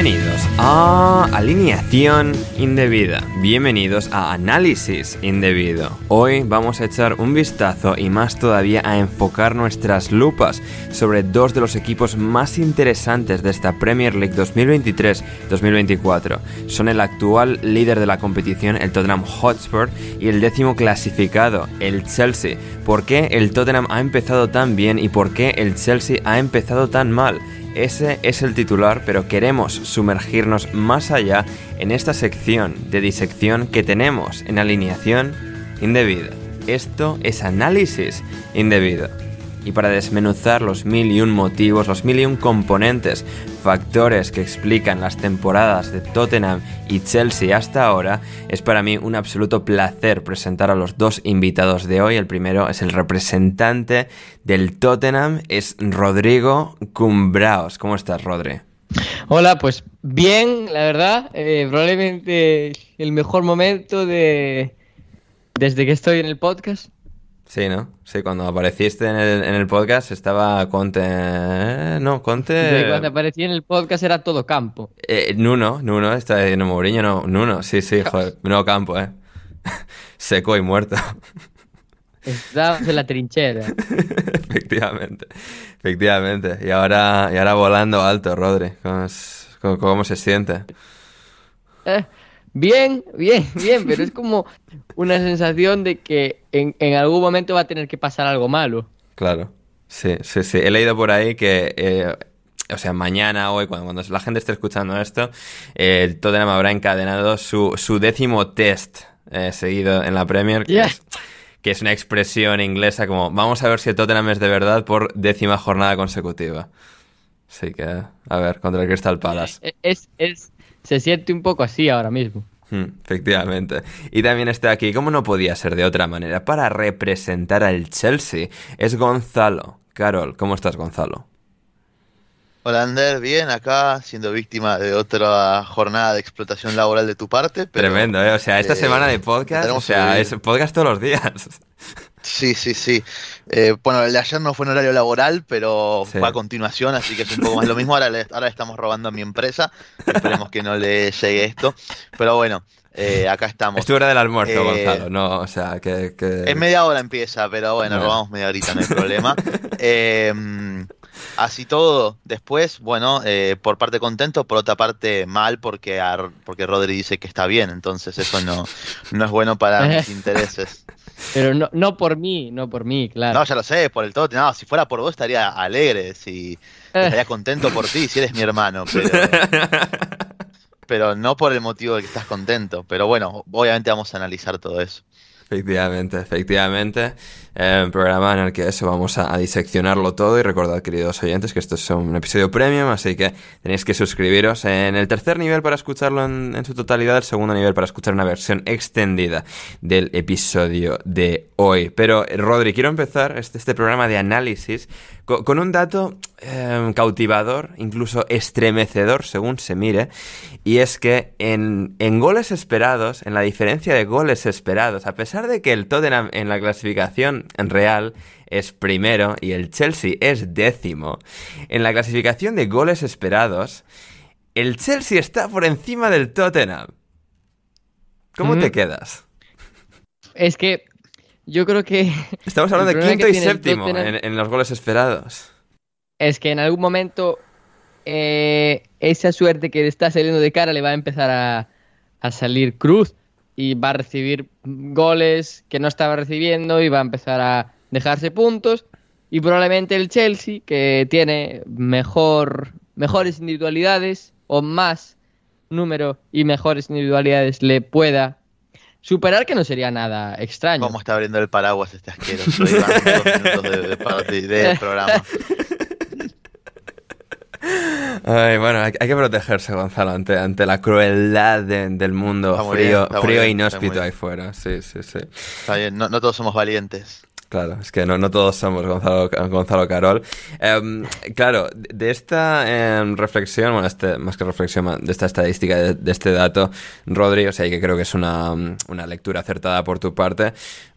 Bienvenidos a Alineación Indebida. Bienvenidos a Análisis Indebido. Hoy vamos a echar un vistazo y más todavía a enfocar nuestras lupas sobre dos de los equipos más interesantes de esta Premier League 2023-2024. Son el actual líder de la competición, el Tottenham Hotspur, y el décimo clasificado, el Chelsea. ¿Por qué el Tottenham ha empezado tan bien y por qué el Chelsea ha empezado tan mal? Ese es el titular, pero queremos sumergirnos más allá en esta sección de disección que tenemos en alineación indebida. Esto es análisis indebido. Y para desmenuzar los mil y un motivos, los mil y un componentes, factores que explican las temporadas de Tottenham y Chelsea hasta ahora, es para mí un absoluto placer presentar a los dos invitados de hoy. El primero es el representante del Tottenham, es Rodrigo Cumbraos. ¿Cómo estás, Rodri? Hola, pues bien, la verdad, eh, probablemente el mejor momento de desde que estoy en el podcast. Sí, ¿no? Sí, cuando apareciste en el, en el podcast estaba Conte... eh, No, Conte... Desde cuando aparecí en el podcast era todo campo. Eh, Nuno, Nuno, está diciendo Mourinho, no, Nuno, sí, sí, joder, nuevo campo, eh. Seco y muerto. Estábamos en la trinchera. efectivamente, efectivamente. Y ahora, y ahora volando alto, Rodri. ¿Cómo, es- cómo- cómo se siente? Eh, bien, bien, bien, pero es como una sensación de que en, en algún momento va a tener que pasar algo malo. Claro. Sí, sí, sí. He leído por ahí que, eh, o sea, mañana, hoy, cuando, cuando la gente esté escuchando esto, eh, el Tottenham habrá encadenado su, su décimo test eh, seguido en la Premier, que, Yeah. es, que es una expresión inglesa como vamos a ver si el Tottenham es de verdad por décima jornada consecutiva. Así que, a ver, contra el Crystal Palace. Eh, Es, es, se siente un poco así ahora mismo. Hmm, efectivamente. Y también está aquí, como no podía ser de otra manera, para representar al Chelsea, es Gonzalo. Carol, ¿cómo estás, Gonzalo? Hola Ander, bien, acá siendo víctima de otra jornada de explotación laboral de tu parte. Pero, Tremendo, ¿eh? O sea, esta eh, semana de podcast, o sea, es podcast todos los días. Sí, sí, sí. Eh, bueno, el de ayer no fue en horario laboral, pero Sí. fue a continuación, así que es un poco más lo mismo. Ahora le, ahora le estamos robando a mi empresa. Esperemos que no le llegue esto. Pero bueno, eh, acá estamos. Es tu hora del almuerzo, Eh, Gonzalo, no, o sea, que... que- En media hora empieza, pero bueno, robamos media horita, no hay problema. Eh, así todo, después, bueno, eh, por parte contento, por otra parte mal, porque, a- porque Rodri dice que está bien, entonces eso no, no es bueno para mis intereses. Pero no, no por mí, no por mí, claro. No, ya lo sé, por el todo. No, si fuera por vos estaría alegre, si Eh. estaría contento por ti, si eres mi hermano, pero, pero no por el motivo de que estás contento. Pero bueno, obviamente vamos a analizar todo eso. Efectivamente, efectivamente. Eh, un programa en el que eso vamos a, diseccionarlo todo y recordad, queridos oyentes, que esto es un episodio premium, así que tenéis que suscribiros en el tercer nivel para escucharlo en su totalidad, el segundo nivel para escuchar una versión extendida del episodio de hoy. Pero, eh, Rodri, quiero empezar este, este programa de análisis co- con, un dato eh, cautivador, incluso estremecedor, según se mire, y es que en, en goles esperados, en la diferencia de goles esperados, a pesar de que el Tottenham en la clasificación real es primero y el Chelsea es décimo, en la clasificación de goles esperados, el Chelsea está por encima del Tottenham. ¿Cómo te quedas? Es que yo creo que Estamos hablando de quinto y séptimo Tottenham- en, en los goles esperados. es que en algún momento eh, esa suerte que le está saliendo de cara le va a empezar a, a salir cruz y va a recibir goles que no estaba recibiendo y va a empezar a dejarse puntos y probablemente el Chelsea que tiene mejor mejores individualidades o más número y mejores individualidades le pueda superar que no sería nada extraño. ¿Cómo está abriendo el paraguas este asqueroso? Dos minutos de, de del programa. Ay, bueno, hay, hay que protegerse, Gonzalo, ante, ante la crueldad de- del mundo Está frío, bien, frío e bien, muy inhóspito ahí fuera. Sí, sí, sí. Está bien, no, no todos somos valientes. Claro, es que no, no todos somos Gonzalo, Gonzalo Carol. Em, claro, de esta em, reflexión, bueno, este, más que reflexión, de esta estadística, de, este dato, Rodri, o sea, que creo que es una, una lectura acertada por tu parte,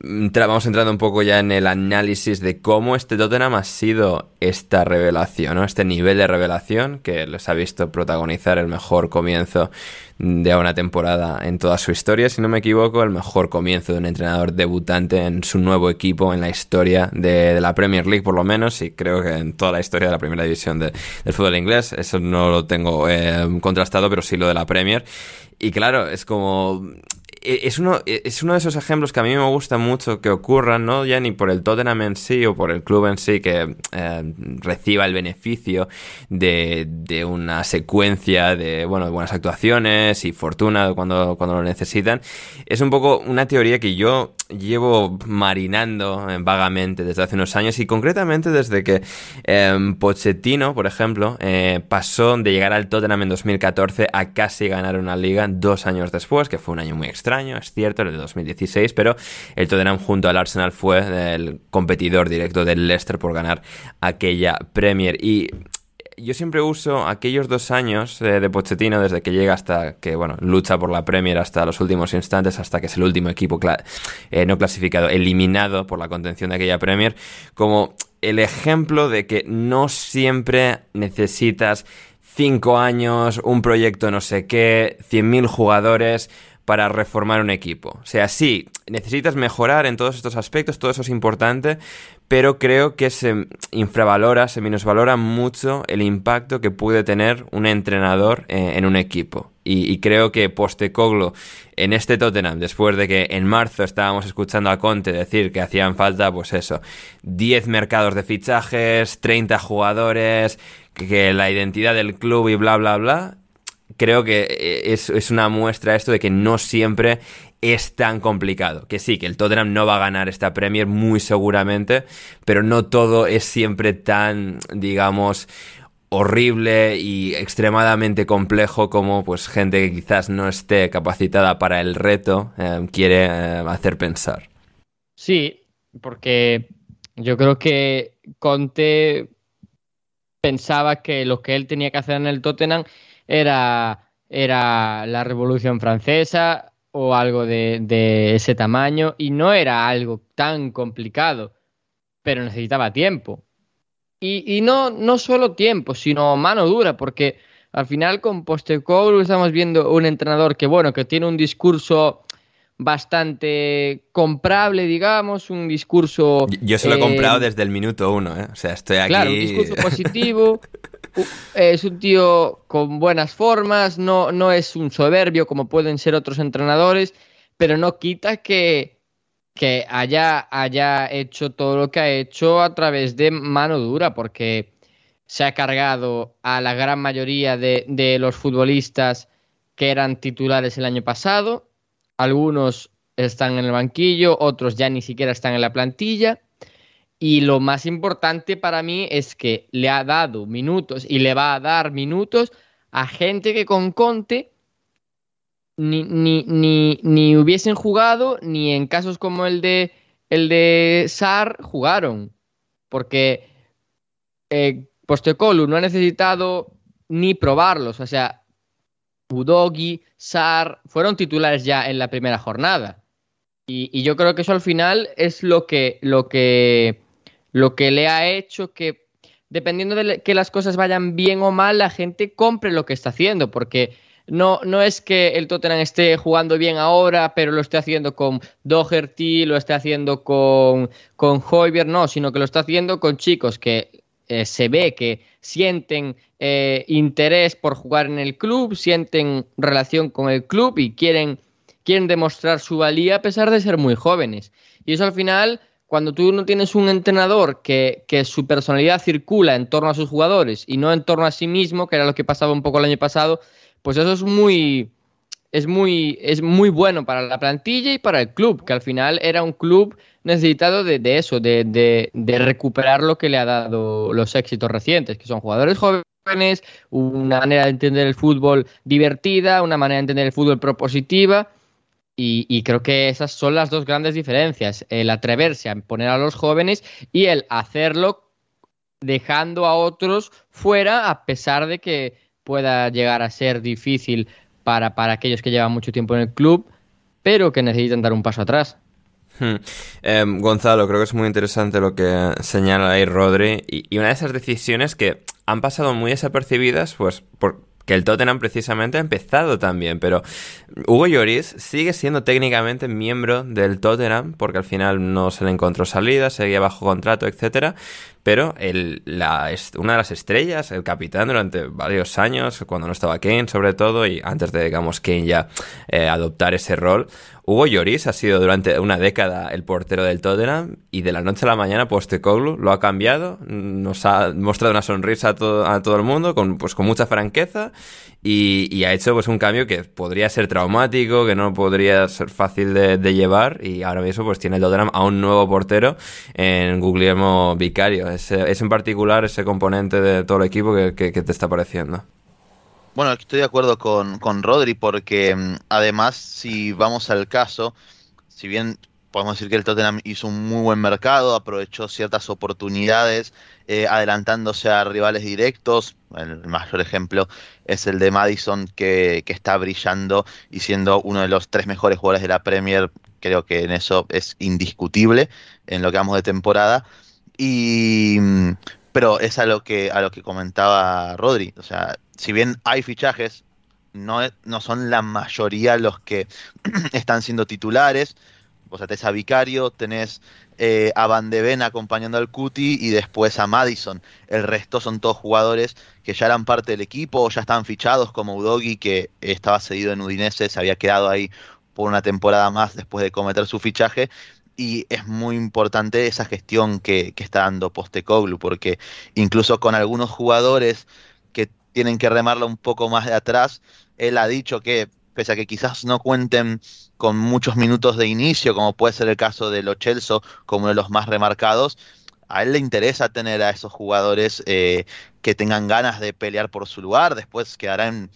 mm, vamos entrando un poco ya en el análisis de cómo este Tottenham ha sido esta revelación, ¿no? Este nivel de revelación que les ha visto protagonizar el mejor comienzo de una temporada en toda su historia, si no me equivoco, el mejor comienzo de un entrenador debutante en su nuevo equipo en la historia de, la Premier League, por lo menos, y creo que en toda la historia de la primera división de- del fútbol inglés. Eso no lo tengo eh, contrastado, pero sí lo de la Premier. Y claro, es como es uno, es uno de esos ejemplos que a mí me gusta mucho que ocurran, no ya ni por el Tottenham en sí o por el club en sí que eh, reciba el beneficio de, de una secuencia de bueno, de buenas actuaciones y fortuna cuando, cuando lo necesitan. Es un poco una teoría que yo llevo marinando eh, vagamente desde hace unos años y concretamente desde que eh, Pochettino, por ejemplo, eh, pasó de llegar al Tottenham en 2014 a casi ganar una liga dos años después, que fue un año muy extraño, es cierto, el de 2016, pero el Tottenham junto al Arsenal fue el competidor directo del Leicester por ganar aquella Premier. Y yo siempre uso aquellos dos años eh, de Pochettino, desde que llega hasta que, bueno, lucha por la Premier hasta los últimos instantes, hasta que es el último equipo eh, no clasificado, eliminado por la contención de aquella Premier, como el ejemplo de que no siempre necesitas cinco años, un proyecto no sé qué, 100.000 jugadores para reformar un equipo. O sea, sí, necesitas mejorar en todos estos aspectos, todo eso es importante, pero creo que se infravalora, se minusvalora mucho el impacto que puede tener un entrenador eh, en un equipo. Y, creo que Postecoglou en este Tottenham, después de que en marzo estábamos escuchando a Conte decir que hacían falta, pues eso, 10 mercados de fichajes, 30 jugadores, que la identidad del club y bla, bla, bla, creo que eh, es, es una muestra esto de que no siempre es tan complicado. Que sí, que el Tottenham no va a ganar esta Premier muy seguramente, pero no todo es siempre tan, digamos, horrible y extremadamente complejo como pues gente que quizás no esté capacitada para el reto eh, quiere eh, hacer pensar. Sí, porque yo creo que Conte pensaba que lo que él tenía que hacer en el Tottenham era, era la Revolución Francesa o algo de, de ese tamaño y no era algo tan complicado, pero necesitaba tiempo. Y, y no, no solo tiempo, sino mano dura, porque al final con Postecoglou estamos viendo un entrenador que, bueno, que tiene un discurso bastante comprable, digamos, un discurso... Yo, se lo he eh, comprado desde el minuto uno, ¿eh? O sea, estoy aquí... Claro, un discurso positivo. Es un tío con buenas formas, no, no es un soberbio como pueden ser otros entrenadores, pero no quita que, que haya, haya hecho todo lo que ha hecho a través de mano dura, porque se ha cargado a la gran mayoría de, de los futbolistas que eran titulares el año pasado. Algunos están en el banquillo, otros ya ni siquiera están en la plantilla. Y lo más importante para mí es que le ha dado minutos y le va a dar minutos a gente que con Conte ni, ni, ni, ni hubiesen jugado, ni en casos como el de el de Sar jugaron. Porque eh, no ha necesitado ni probarlos. O sea, Udogi, Sar fueron titulares ya en la primera jornada. Y, y, yo creo que eso al final es lo que, lo que, lo que le ha hecho que, dependiendo de que las cosas vayan bien o mal, la gente compre lo que está haciendo. Porque no, no es que el Tottenham esté jugando bien ahora, pero lo esté haciendo con Doherty, lo esté haciendo con, con Hoiber, no, sino que lo está haciendo con chicos que eh, se ve que sienten eh, interés por jugar en el club, sienten relación con el club y quieren, quieren demostrar su valía a pesar de ser muy jóvenes. Y eso al final, cuando tú no tienes un entrenador que, que su personalidad circula en torno a sus jugadores y no en torno a sí mismo, que era lo que pasaba un poco el año pasado, pues eso es muy, es muy, es muy bueno para la plantilla y para el club, que al final era un club necesitado de, de eso, de, de, de, recuperar lo que le ha dado los éxitos recientes, que son jugadores jóvenes, una manera de entender el fútbol divertida, una manera de entender el fútbol propositiva. Y, creo que esas son las dos grandes diferencias, el atreverse a poner a los jóvenes y el hacerlo dejando a otros fuera a pesar de que pueda llegar a ser difícil para, para aquellos que llevan mucho tiempo en el club, pero que necesitan dar un paso atrás. Hmm. Eh, Gonzalo, creo que es muy interesante lo que señala ahí Rodri. Y, una de esas decisiones que han pasado muy desapercibidas, pues por, que el Tottenham precisamente ha empezado también, pero Hugo Lloris sigue siendo técnicamente miembro del Tottenham porque al final no se le encontró salida, seguía bajo contrato, etcétera, pero el, una de las estrellas, el capitán durante varios años, cuando no estaba Kane sobre todo, y antes de, digamos, Kane ya eh, adoptar ese rol, Hugo Lloris ha sido durante una década el portero del Tottenham y de la noche a la mañana Postecoglou lo ha cambiado, nos ha mostrado una sonrisa a todo, a todo el mundo con, pues, con mucha franqueza y, ha hecho pues un cambio que podría ser traumático, que no podría ser fácil de, llevar y ahora mismo pues tiene el Tottenham a un nuevo portero en Guglielmo Vicario. Es, es en particular ese componente de todo el equipo que, te está pareciendo. Bueno, estoy de acuerdo con, con Rodri porque además si vamos al caso, si bien podemos decir que el Tottenham hizo un muy buen mercado, aprovechó ciertas oportunidades, eh, adelantándose a rivales directos. El mayor ejemplo es el de Madison, que, que, está brillando y siendo uno de los tres mejores jugadores de la Premier. Creo que en eso es indiscutible en lo que vamos de temporada. Y pero es a lo que a lo que comentaba Rodri. O sea, si bien hay fichajes, no, no son la mayoría los que están siendo titulares. O sea, tenés a Vicario, tenés eh, a Van de Ven acompañando al Cuti y después a Madison. El resto son todos jugadores que ya eran parte del equipo o ya están fichados, como Udogi, que estaba cedido en Udinese, se había quedado ahí por una temporada más después de cometer su fichaje. Y es muy importante esa gestión que, que está dando Postecoglu, porque incluso con algunos jugadores que tienen que remarla un poco más de atrás, él ha dicho que pese a que quizás no cuenten con muchos minutos de inicio, como puede ser el caso de Lo Celso, como uno de los más remarcados, a él le interesa tener a esos jugadores eh, que tengan ganas de pelear por su lugar, después quedará en,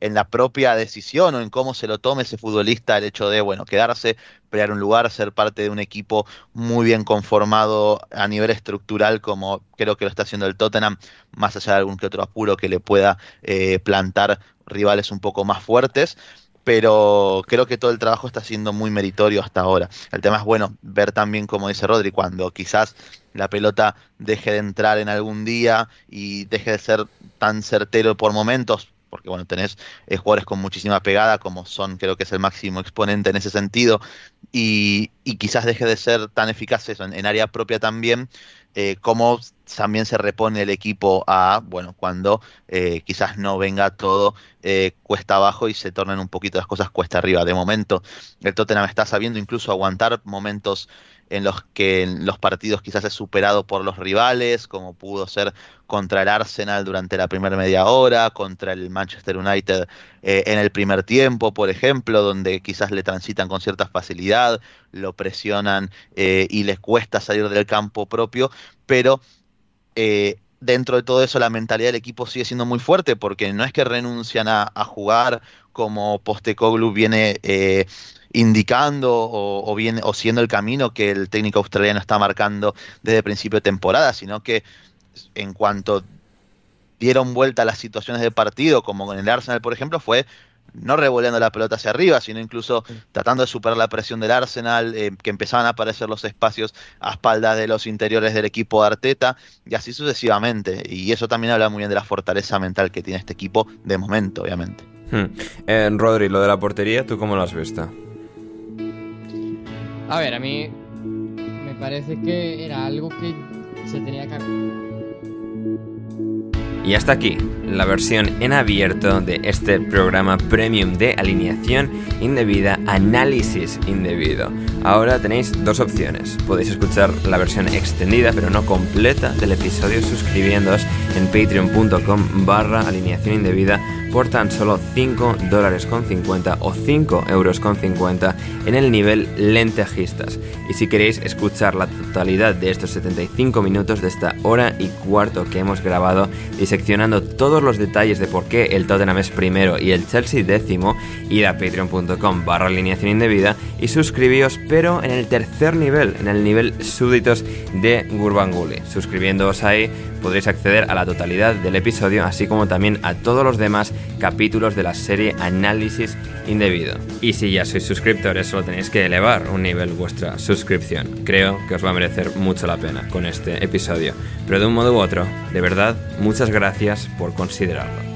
en, la propia decisión o en cómo se lo tome ese futbolista el hecho de, bueno, quedarse, pelear un lugar, ser parte de un equipo muy bien conformado a nivel estructural como creo que lo está haciendo el Tottenham, más allá de algún que otro apuro que le pueda eh, plantar rivales un poco más fuertes pero creo que todo el trabajo está siendo muy meritorio hasta ahora. El tema es, bueno, ver también, como dice Rodri, cuando quizás la pelota deje de entrar en algún día y deje de ser tan certero por momentos, porque bueno, tenés eh, jugadores con muchísima pegada, como son, creo que es el máximo exponente en ese sentido, y, quizás deje de ser tan eficaz eso en, área propia también, eh, como también se repone el equipo a, bueno, cuando eh, quizás no venga todo cuesta abajo y se tornen un poquito las cosas cuesta arriba. De momento, el Tottenham está sabiendo incluso aguantar momentos en los que los partidos quizás es superado por los rivales, como pudo ser contra el Arsenal durante la primera media hora, contra el Manchester United eh, en el primer tiempo, por ejemplo, donde quizás le transitan con cierta facilidad, lo presionan eh, y les cuesta salir del campo propio, pero eh, dentro de todo eso la mentalidad del equipo sigue siendo muy fuerte porque no es que renuncian a, jugar como Postecoglou viene indicando o, bien, o siendo el camino que el técnico australiano está marcando desde el principio de temporada, sino que en cuanto dieron vuelta a las situaciones de partido, como con el Arsenal, por ejemplo, fue no revolviendo la pelota hacia arriba, sino incluso tratando de superar la presión del Arsenal, eh, que empezaban a aparecer los espacios a espaldas de los interiores del equipo de Arteta, y así sucesivamente. Y eso también habla muy bien de la fortaleza mental que tiene este equipo de momento, obviamente. Hmm. Eh, Rodri, lo de la portería, ¿tú cómo lo has visto? A ver, a mí me parece que era algo que se tenía que... Y hasta aquí la versión en abierto de este programa premium de alineación indebida, análisis indebido. Ahora tenéis dos opciones. Podéis escuchar la versión extendida pero no completa del episodio suscribiéndoos en patreon.com barra alineación indebida por tan solo 5 dólares con 50 o 5 euros con 50 en el nivel lentejistas. Y si queréis escuchar la totalidad de estos 75 minutos de esta hora y cuarto que hemos grabado, diseccionando todos los detalles de por qué el Tottenham es primero y el Chelsea décimo, id a patreon.com barra alineación indebida y suscribíos, pero en el tercer nivel, en el nivel súbditos de Gurbanguly. Suscribiéndoos ahí podréis acceder a la totalidad del episodio, así como también a todos los demás capítulos de la serie Análisis Indebido. Y si ya sois suscriptores, solo tenéis que elevar un nivel vuestra suscripción. Creo que os va a merecer mucho la pena con este episodio. Pero de un modo u otro, de verdad, muchas gracias por considerarlo.